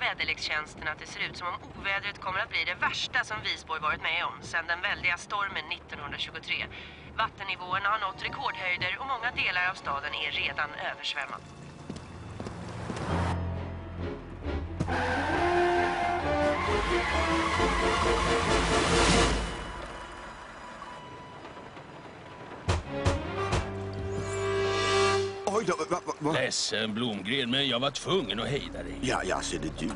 väderlekstjänsten att det ser ut som om ovädret kommer att bli det värsta som Visborg varit med om sedan den väldiga stormen 1923. Vattennivåerna har nått rekordhöjder och många delar av staden är redan översvämmad. Va, va, va? Ledsen Blomgren, men jag var tvungen att hejda dig. Ja, ja, ser det du.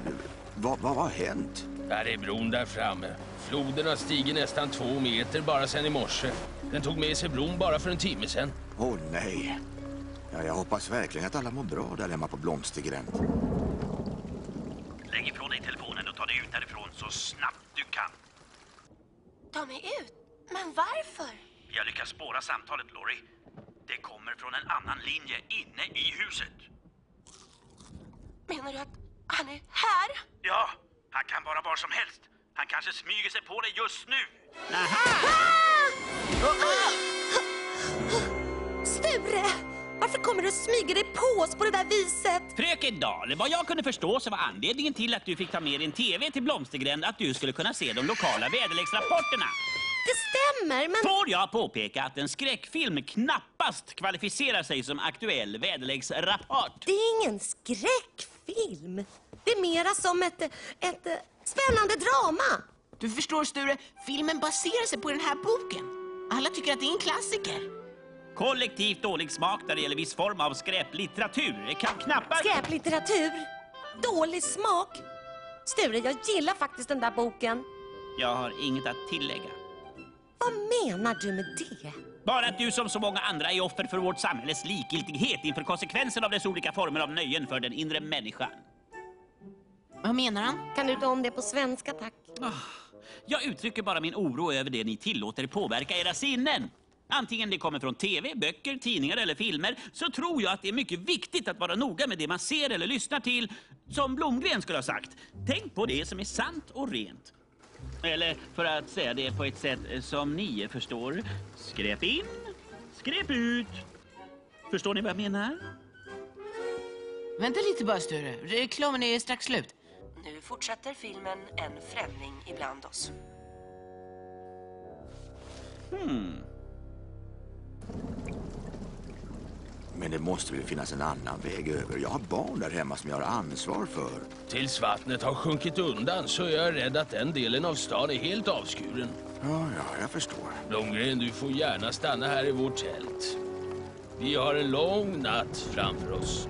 Vad vad har hänt? Där är bron där framme. Floden har stigit nästan två meter bara sedan i morse. Den tog med sig bron bara för en timme sedan. Åh nej. Ja, jag hoppas verkligen att alla mår bra där hemma på Blomstergränd. Lägg ifrån dig telefonen och ta dig ut därifrån så snabbt du kan. Ta mig ut? Men varför? Vi har lyckats spåra samtalet, Lori. Det kommer från en annan linje inne i huset. Menar du att han är här? Ja, han kan vara var som helst. Han kanske smyger sig på dig just nu. Sture! Varför kommer du och smyger dig på oss på det där viset? Fröken Dahl, vad jag kunde förstå så var anledningen till att du fick ta med din TV till Blomstergränd att du skulle kunna se de lokala väderleksrapporterna. Det stämmer, men... Får jag påpeka att en skräckfilm knappast kvalificerar sig som aktuell väderleksrapport? Det är ingen skräckfilm. Det är mera som ett, ett eh, spännande drama. Du förstår Sture, filmen baserar sig på den här boken. Alla tycker att det är en klassiker. Kollektivt dålig smak när det gäller viss form av skräplitteratur kan knappast... Skräplitteratur. Dålig smak. Sture, jag gillar faktiskt den där boken. Jag har inget att tillägga. Vad menar du med det? Bara att du som så många andra är offer för vårt samhälles likgiltighet inför konsekvenserna av dess olika former av nöjen för den inre människan. Vad menar han? Kan du ta om det på svenska, tack? Jag uttrycker bara min oro över det ni tillåter påverka era sinnen. Antingen det kommer från tv, böcker, tidningar eller filmer så tror jag att det är mycket viktigt att vara noga med det man ser eller lyssnar till. Som Blomgren skulle ha sagt, tänk på det som är sant och rent. Eller för att säga det på ett sätt som ni förstår, skräp in, skräp ut. Förstår ni vad jag menar? Vänta lite bara Sture, reklamen är strax slut. Nu fortsätter filmen En främling ibland oss. Men det måste väl finnas en annan väg över. Jag har barn där hemma som jag har ansvar för. Tills vattnet har sjunkit undan så är jag rädd att den delen av stan är helt avskuren. Ja, ja, jag förstår. Blomgren, du får gärna stanna här i vårt tält. Vi har en lång natt framför oss.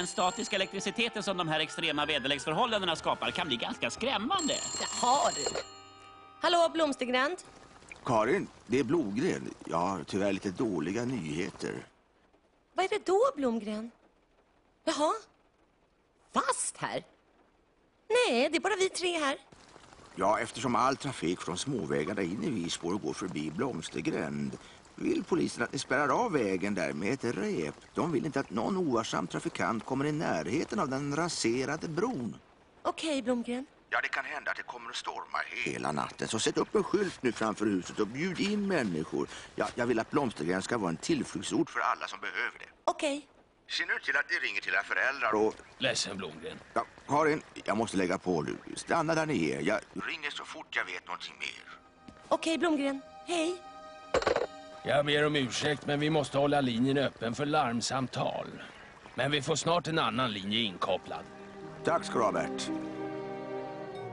Den statiska elektriciteten som de här extrema väderleksförhållandena skapar kan bli ganska skrämmande. Jaha, du. Hallå, Blomstergränd. Karin, det är Blomgren. Jag har tyvärr lite dåliga nyheter. Vad är det då, Blomgren? Jaha? Fast här? Nej, det är bara vi tre här. Ja, eftersom all trafik från småvägarna in i Visborg går förbi Blomstergränd vill polisen att ni spärrar av vägen där med ett rep. De vill inte att någon ovarsam trafikant kommer i närheten av den raserade bron. Okej, Blomgren. Ja, det kan hända att det kommer att storma hela natten. Så sätt upp en skylt nu framför huset och bjud in människor. Ja, jag vill att Blomstergränd ska vara en tillflyktsort för alla som behöver det. Okej. Se nu till att ni ringer till era föräldrar och... Ledsen Blomgren. Ja, Karin, jag måste lägga på nu. Stanna där ni är. Jag ringer så fort jag vet någonting mer. Okej, Blomgren. Hej. Jag ber om ursäkt, men vi måste hålla linjen öppen för larmsamtal. Men vi får snart en annan linje inkopplad. Tack ska du ha, Bert.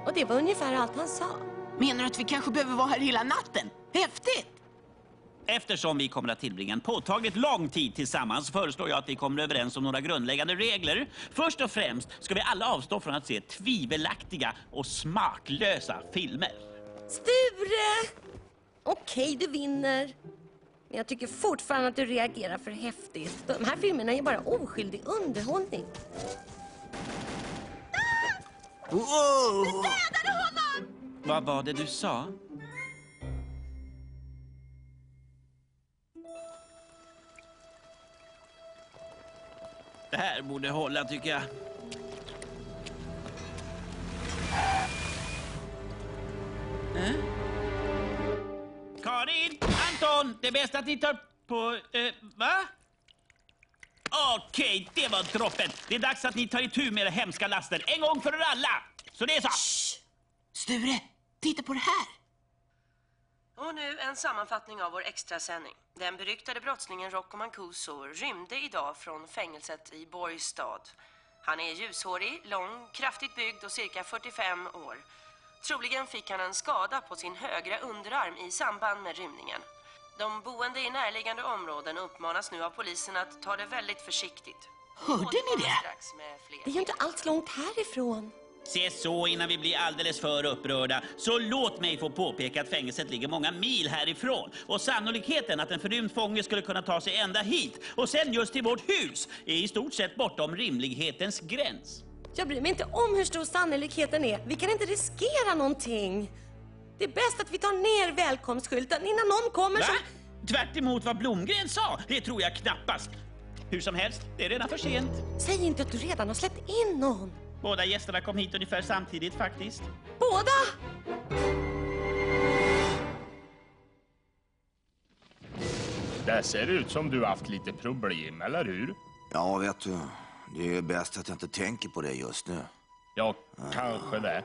Och det var ungefär allt han sa. Menar du att vi kanske behöver vara här hela natten? Häftigt! Eftersom vi kommer att tillbringa en påtagligt lång tid tillsammans föreslår jag att vi kommer överens om några grundläggande regler. Först och främst ska vi alla avstå från att se tvivelaktiga och smaklösa filmer. Sture! Okej, du vinner. Men jag tycker fortfarande att du reagerar för häftigt. De här filmerna är bara oskyldig underhållning. Ah! Wow! Du dödade honom! Vad var det du sa? Det här borde hålla, tycker jag. Äh? Karin! Anton! Det är bäst att ni tar på... Eh, va? Okej, det var droppen. Det är dags att ni tar itu med era hemska laster en gång för alla. Så det är så. Sture, titta på det här. Och nu en sammanfattning av vår extrasändning. Den beryktade brottslingen Rocco Mancuso rymde idag från fängelset i Borgstad. Han är ljushårig, lång, kraftigt byggd och cirka 45 år. Troligen fick han en skada på sin högra underarm i samband med rymningen. De boende i närliggande områden uppmanas nu av polisen att ta det väldigt försiktigt. Hörde ni det? Det är ju inte alls långt härifrån. Se så innan vi blir alldeles för upprörda. Så låt mig få påpeka att fängelset ligger många mil härifrån. Och sannolikheten att en förrymd fånge skulle kunna ta sig ända hit och sen just till vårt hus är i stort sett bortom rimlighetens gräns. Jag bryr mig inte om hur stor sannolikheten är. Vi kan inte riskera någonting. Det är bäst att vi tar ner välkomstskylten innan någon kommer Va? som... Tvärt emot vad Blomgren sa? Det tror jag knappast. Hur som helst, det är redan för sent. Säg inte att du redan har släppt in någon. Båda gästerna kom hit ungefär samtidigt faktiskt. Båda! Det ser ut som du haft lite problem, eller hur? Ja, vet du. Det är bäst att jag inte tänker på det just nu. Ja, kanske det.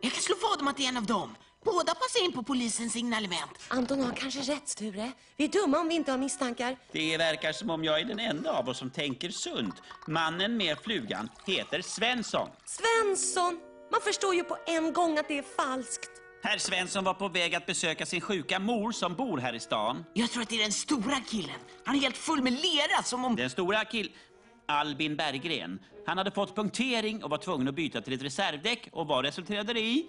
Jag kan slå vad om att det är en av dem. Båda passar in på polisens signalement. Anton har kanske rätt, Sture. Vi är dumma om vi inte har misstankar. Det verkar som om jag är den enda av oss som tänker sunt. Mannen med flugan heter Svensson. Svensson! Man förstår ju på en gång att det är falskt. Herr Svensson var på väg att besöka sin sjuka mor som bor här i stan. Jag tror att det är den stora killen. Han är helt full med lera som om... Den stora kill... Albin Berggren. Han hade fått punktering och var tvungen att byta till ett reservdäck. Och vad resulterade det i?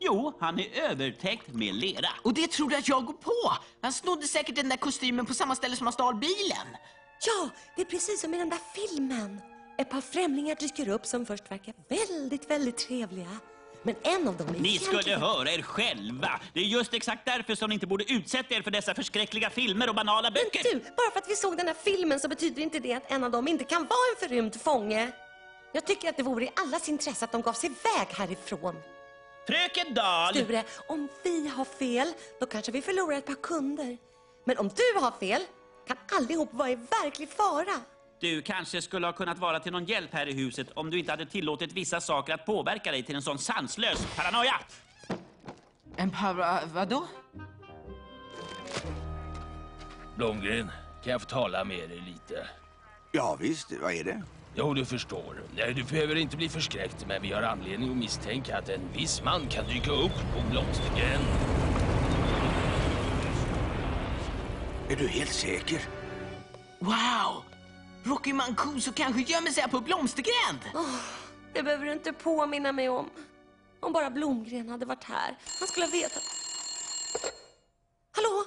Jo, han är övertäckt med lera. Och det trodde att jag går på. Han snodde säkert den där kostymen på samma ställe som han stal bilen. Ja, det är precis som i den där filmen. Ett par främlingar dyker upp som först verkar väldigt, väldigt trevliga. Men en av dem är Ni skulle egentligen- höra er själva. Det är just exakt därför som ni inte borde utsätta er för dessa förskräckliga filmer och banala böcker. Men du, bara för att vi såg den här filmen så betyder inte det att en av dem inte kan vara en förrymd fånge. Jag tycker att det vore i allas intresse att de gav sig iväg härifrån. Fröken Dahl! Sture, om vi har fel, då kanske vi förlorar ett par kunder. Men om du har fel, kan allihop vara i verklig fara. Du kanske skulle ha kunnat vara till någon hjälp här i huset om du inte hade tillåtit vissa saker att påverka dig till en sån sanslös paranoia. En para... vadå? Blomgren, kan jag få tala med dig lite? Ja, visst. Vad är det? Jo, du förstår. Nej, du behöver inte bli förskräckt, men vi har anledning att misstänka att en viss man kan dyka upp på Blomstergränd. Är du helt säker? Wow! Rocky Mancuso kanske gömmer sig här på Blomstergränd. Det behöver du inte påminna mig om. Om bara Blomgren hade varit här. Han skulle ha vetat. Hallå?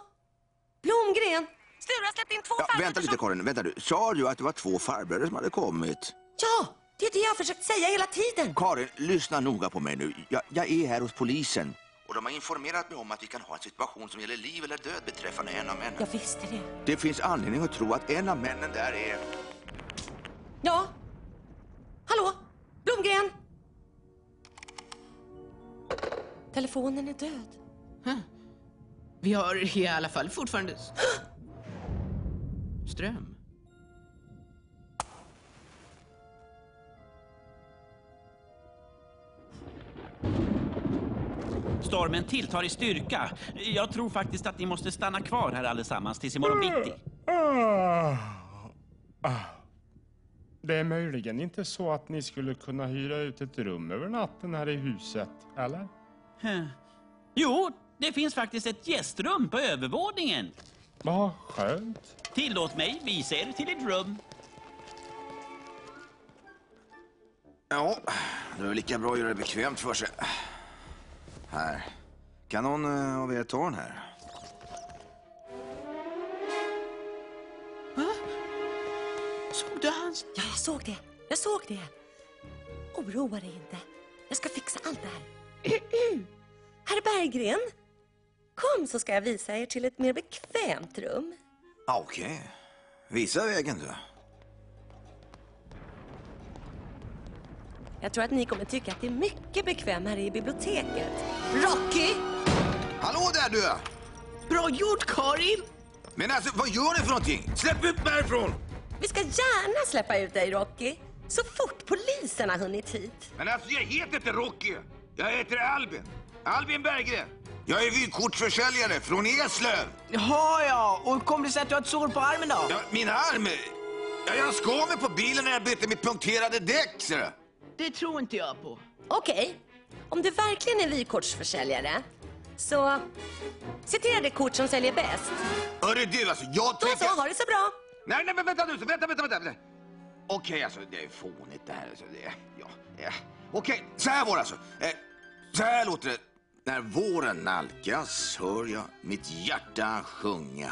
Blomgren? Sture har släppt in två Ja, farbröder vänta lite, som- Karin. Vänta du. Sa du att det var två farbröder som hade kommit? Ja, det är det jag har försökt säga hela tiden. Karin, lyssna noga på mig nu. Jag, jag är här hos polisen. Och de har informerat mig om att vi kan ha en situation som gäller liv eller död beträffande en av männen. Jag visste det. Det finns anledning att tro att en av männen där är... Ja? Hallå? Blomgren? Telefonen är död. Vi har i alla fall fortfarande... Ström. Stormen tilltar i styrka. Jag tror faktiskt att ni måste stanna kvar här allesammans tills imorgon bitti. Det är möjligen inte så att ni skulle kunna hyra ut ett rum över natten här i huset, eller? Huh. Jo, det finns faktiskt ett gästrum på övervåningen. Vad skönt. Tillåt mig visa er till ett rum. Ja, det är lika bra att göra det bekvämt för sig. Här. Kan någon eh, av er ta den här? Såg du hans... Ja, jag såg det. Jag såg det. Oroa dig inte. Jag ska fixa allt det här. Herr Berggren, kom så ska jag visa er till ett mer bekvämt rum. Ah, Okej. Visa vägen du. Jag tror att ni kommer tycka att det är mycket bekvämare i biblioteket. Rocky! Hallå där du! Bra gjort, Karin! Men alltså, vad gör ni för någonting? Släpp ut mig härifrån! Vi ska gärna släppa ut dig, Rocky. Så fort polisen har hunnit hit. Men alltså, jag heter inte Rocky. Jag heter Albin. Albin Berggren. Jag är vykortsförsäljare från Eslöv. Jaha, ja. Och hur kom det sig att du har ett sår på armen då? Ja, min arm... Ja, jag skar mig på bilen när jag bytte mitt punkterade däck, ser du. Det tror inte jag på. Okej, om du verkligen är vykortsförsäljare så citera det kort som säljer bäst. Hörru du, alltså, jag Då tänker... så, ha det så bra. Nej, nej, vänta nu. Vänta, vänta, vänta. Okej, alltså, det är fånigt det här. Alltså, det, ja, ja. Okej, så här var det alltså. Eh, så här låter det. När våren nalkas hör jag mitt hjärta sjunga.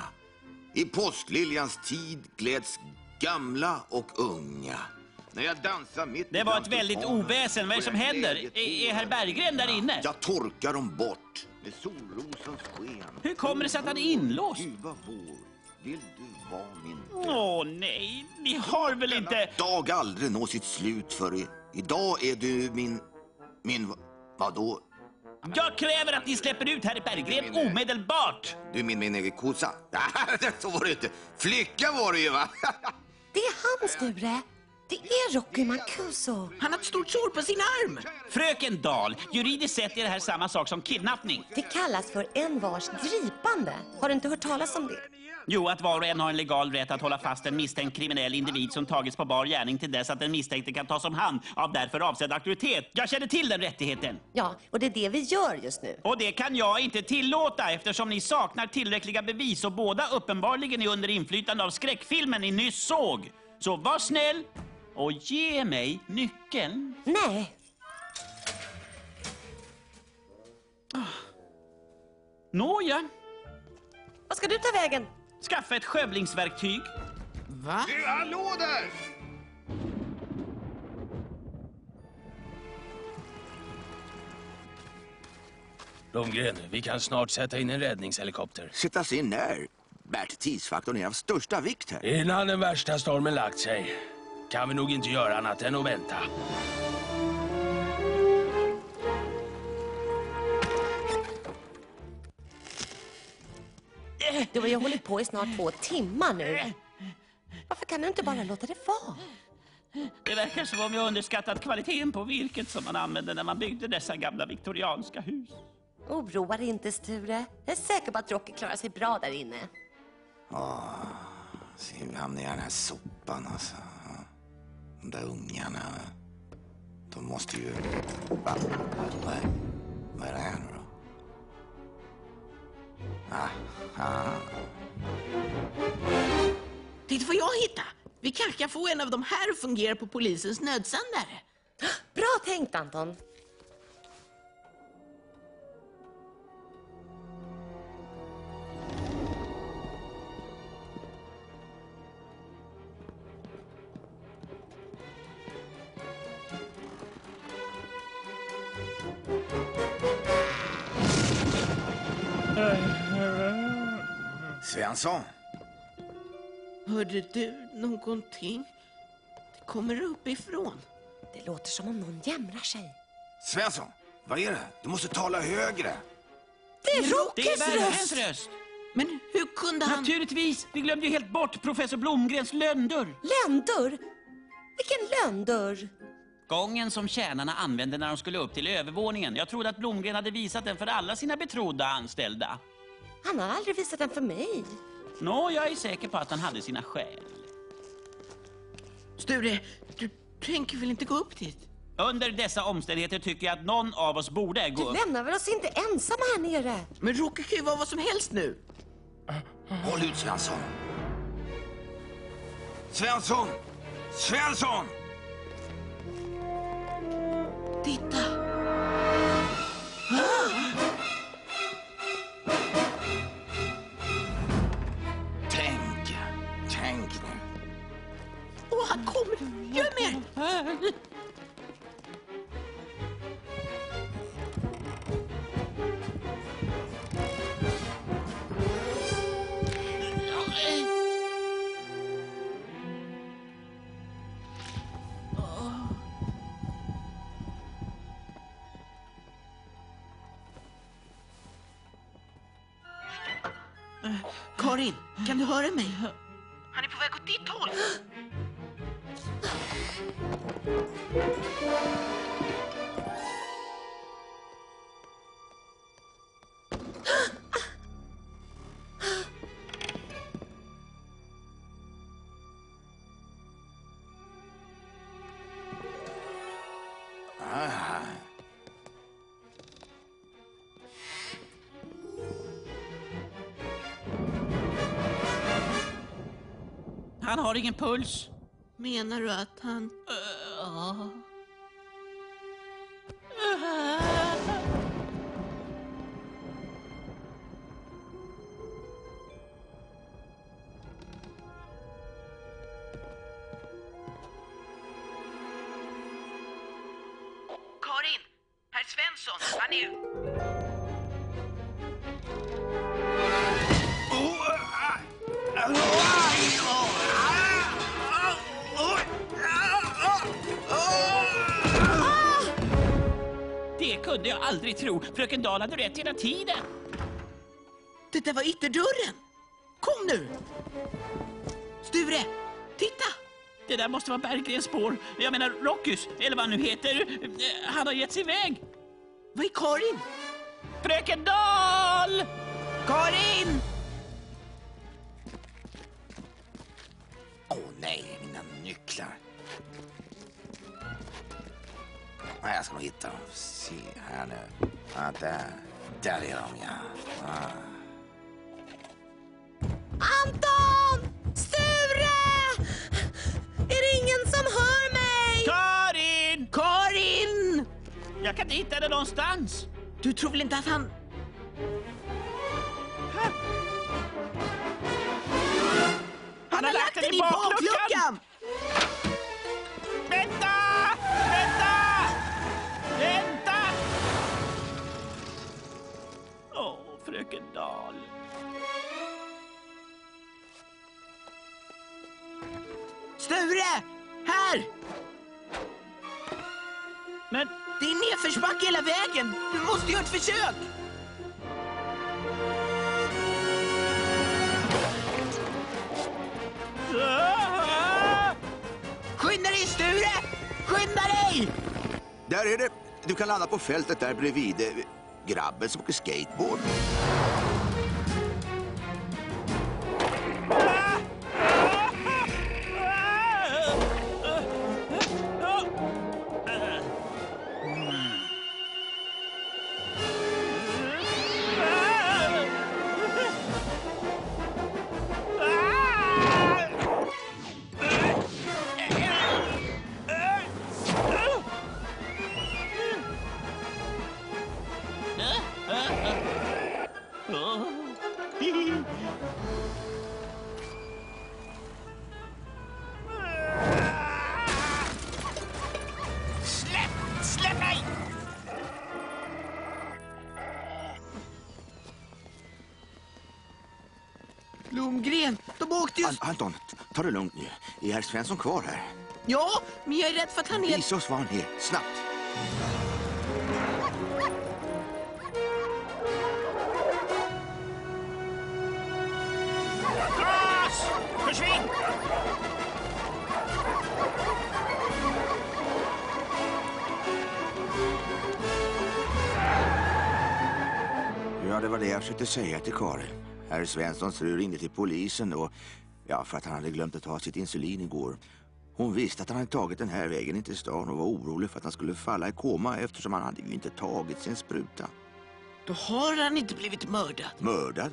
I påskliljans tid gläds gamla och unga. När jag dansar mitt Det var ett väldigt oväsen. Vad är det som händer? Är, är herr. Berggren där inne? Jag torkar dem bort med solrosens sken. Hur kommer det sig att han är inlåst? Ljuva vår, vill du vara min Åh nej, ni har väl inte... dag aldrig nå sitt slut för i, idag är du min, min, va- vadå? Jag kräver att ni släpper ut herr Berggren omedelbart! Du är min, min egen kossa? Så var det inte. Flicka var det ju va? Det är han, Sture. Det är Rocky Mancuso. Han har ett stort sår på sin arm. Fröken Dahl, juridiskt sett är det här samma sak som kidnappning. Det kallas för en vars gripande. Har du inte hört talas om det? Jo, att var och en har en legal rätt att hålla fast en misstänkt kriminell individ som tagits på bar gärning till dess att den misstänkte kan tas om hand av därför avsedd auktoritet. Jag känner till den rättigheten. Ja, och det är det vi gör just nu. Och det kan jag inte tillåta eftersom ni saknar tillräckliga bevis och båda uppenbarligen är under inflytande av skräckfilmen ni nyss såg. Så var snäll och ge mig nyckeln. Nej, Nåja, vad ska du ta vägen? Skaffa ett skövlingsverktyg. Va? Du, hallå där! Blomgren, vi kan snart sätta in en räddningshelikopter. Sättas in när? Bert, tidsfaktorn är av största vikt här. Innan den värsta stormen lagt sig kan vi nog inte göra annat än att vänta. Du har ju hållit på i snart två timmar nu. Varför kan du inte bara låta det vara? Det verkar som om jag underskattat kvaliteten på virket som man använde när man byggde dessa gamla viktorianska hus. Oroa dig inte, Sture. Jag är säker på att Rocky klarar sig bra där inne. Se, vi hamnar i den här sopan alltså. De där ungarna. De måste ju... Va? Vad är det här nu Aha. Titta vad jag hittade. Vi kanske kan få en av de här att fungera på polisens nödsändare. Bra tänkt, Anton. Svensson? Hörde du någonting? Det kommer uppifrån. Det låter som om någon jämrar sig. Svensson, vad är det? Du måste tala högre. Det är Det är Rockys Berggrens röst! röst! Men hur kunde han... Naturligtvis! Vi glömde ju helt bort professor Blomgrens lönndörr. Lönndörr? Vilken lönndörr? Gången som tjänarna använde när de skulle upp till övervåningen. Jag trodde att Blomgren hade visat den för alla sina betrodda anställda. Han har aldrig visat den för mig. Nå, jag är säker på att han hade sina skäl. Sture, du tänker väl inte gå upp dit? Under dessa omständigheter tycker jag att någon av oss borde gå Du upp. lämnar väl oss inte ensamma här nere? Men Rocky kan ju vara vad som helst nu. Håll ut, Svensson. Svensson! Svensson! Titta! Karin, kan du höra mig? Han är på väg åt ditt håll. Har ingen puls. Menar du att han... Ja. Karin! Herr Svensson, han är... kunde jag aldrig tro. Fröken Dahl hade rätt hela tiden. Det där var ytterdörren. Kom nu! Sture, titta! Det där måste vara Berggrens spår. Jag menar Rockys, eller vad han nu heter. Eh, Han har gett sig iväg. Vad är Karin? Fröken Dahl! Karin! Åh nej, mina nycklar. Nej, jag ska nog hitta dem. Se här nu. Ja, där. Där är de, ja. Ah. Anton! Sture! Är det ingen som hör mig? Karin! Karin! Jag kan inte hitta henne någonstans. Du tror väl inte att han... Han har lagt den i bakluckan! Vänta! Fröken Dahl. Sture! Här! Men Det är nedförsbacke hela vägen. Du måste göra ett försök. Skynda dig, Sture! Skynda dig! Där är det. Du kan landa på fältet där bredvid grabben som åker skateboard. Ju... An Anton, ta det lugnt nu. Är herr Svensson kvar här? Ja, men jag är rädd för att han är... Visa oss var han är, snabbt. Gas! Försvinn! Ja, det var det jag försökte säga till Karin. Herr Svenssons fru ringde till polisen och... Ja, för att han hade glömt att ta sitt insulin igår. Hon visste att han hade tagit den här vägen in till stan och var orolig för att han skulle falla i koma eftersom han hade ju inte tagit sin spruta. Då har han inte blivit mördad. Mördad?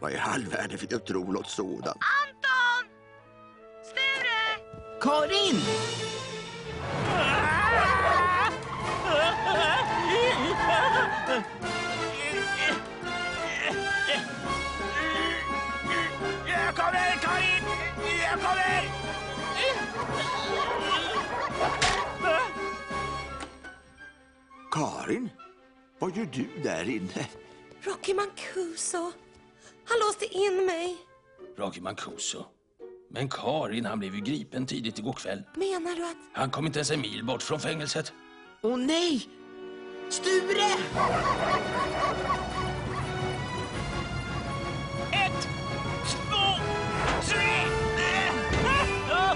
Vad i all världen fick du tro något sådant? Anton! Sture! Karin! Jag kommer, Karin! Jag kommer! Karin? Vad gör du där inne? Rocky Mancuso. Han låste in mig. Rocky Mancuso. Men Karin, han blev ju gripen tidigt igår kväll. Menar du att... Han kom inte ens en mil bort från fängelset. Åh nej! Sture!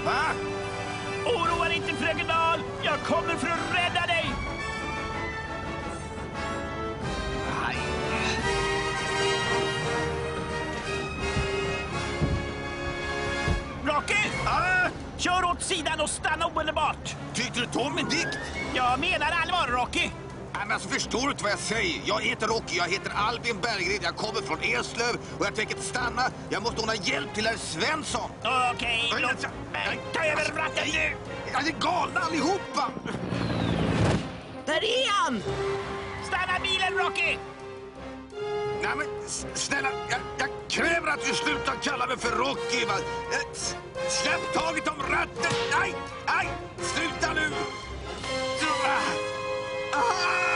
Va? Oroa dig inte, fröken Dahl! Jag kommer för att rädda dig! Rocky! Ah! Kör åt sidan och stanna omedelbart! Tycker du Tom är dikt? Jag menar allvar, Rocky! Nej, men alltså, förstår du inte vad jag säger? Jag heter Rocky, jag heter Albin Berggren, jag kommer från Eslöv och jag tänker inte stanna. Jag måste ordna hjälp till herr Svensson. Okej, låt mig ta över ratten nu! Ja, ni är galna allihopa! Där är han! Stanna bilen, Rocky! Nej, men snälla, jag, jag kräver att du slutar kalla mig för Rocky. Va? Eh, Släpp taget om ratten! Nej, nej, sluta nu! Ah! Ah!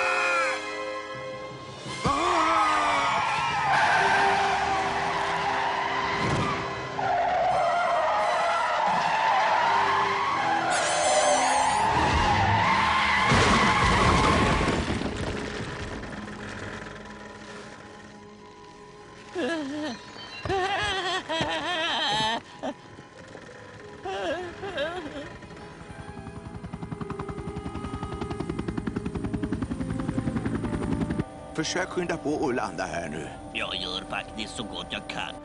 Försök skynda på och landa här nu. Jag gör faktiskt så gott jag kan.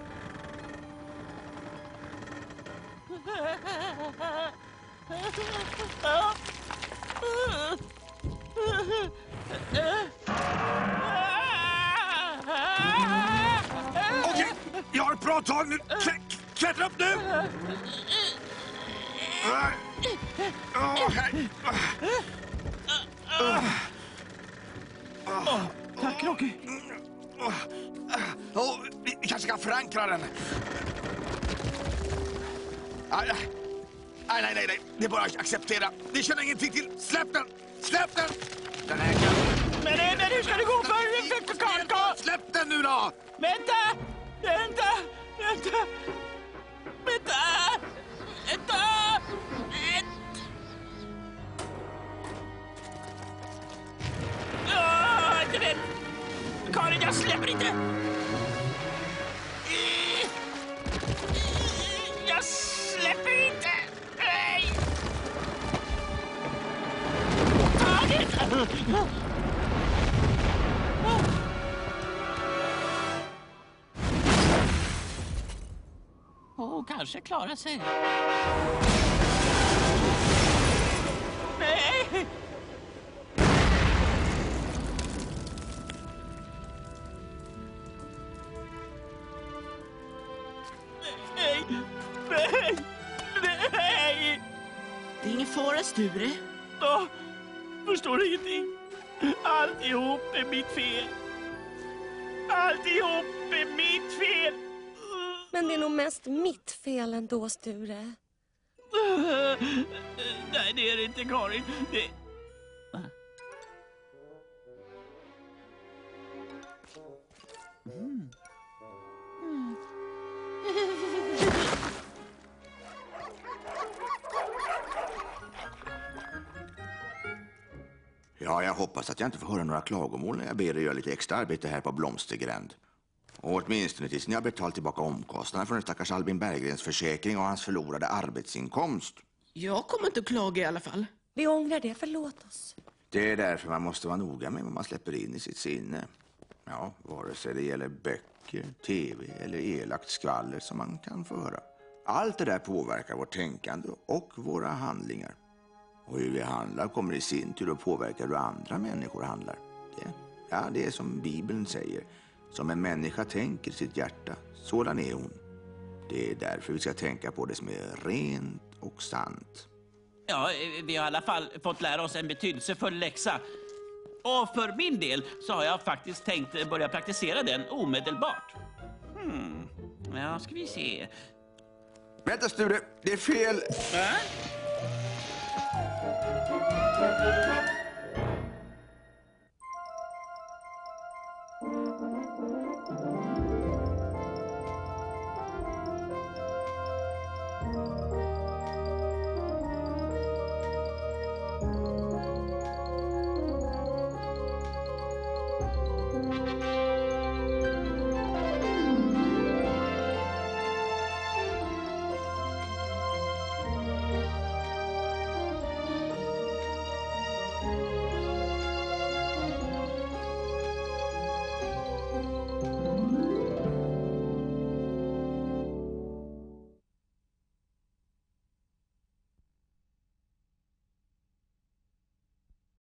Okej, jag har ett bra tag nu. Klä- Klättra upp nu! Ah. Åh, här. Tack, Rocky. Åh, vi kanske kan förankra den. Nej, nej, nej, nej. Det är bara att acceptera. Det känner ingenting till. Släpp den! Släpp den! Den här kan... Men, men hur ska det gå för, för, Släpp den nu då! Vänta! Vänta! Vänta! Vänta! Jag släpper inte! Jag släpper inte! Nej! Taget! Och kanske klara sig. Nej! Sture. Åh, förstår ingenting. Alltihop är mitt fel. Alltihop är mitt fel. Men det är nog mest mitt fel ändå, Sture. Nej, det är det inte, Karin. Det... Ja, jag hoppas att jag inte får höra några klagomål när jag ber er göra lite extra arbete här på Blomstergränd. Och åtminstone tills ni har betalt tillbaka omkostnaderna från den stackars Albin Berggrens försäkring och hans förlorade arbetsinkomst. Jag kommer inte att klaga i alla fall. Vi ångrar det, förlåt oss. Det är därför man måste vara noga med vad man släpper in i sitt sinne. Ja, vare sig det gäller böcker, tv eller elakt skvaller som man kan få höra. Allt det där påverkar vårt tänkande och våra handlingar. Och hur vi handlar kommer i sin tur att påverka hur andra människor handlar. Det, ja, det är som Bibeln säger. Som en människa tänker sitt hjärta, sådan är hon. Det är därför vi ska tänka på det som är rent och sant. Ja, vi har i alla fall fått lära oss en betydelsefull läxa. Och för min del så har jag faktiskt tänkt börja praktisera den omedelbart. Hmm. Ja, ska vi se. Vänta Sture, det är fel! Va?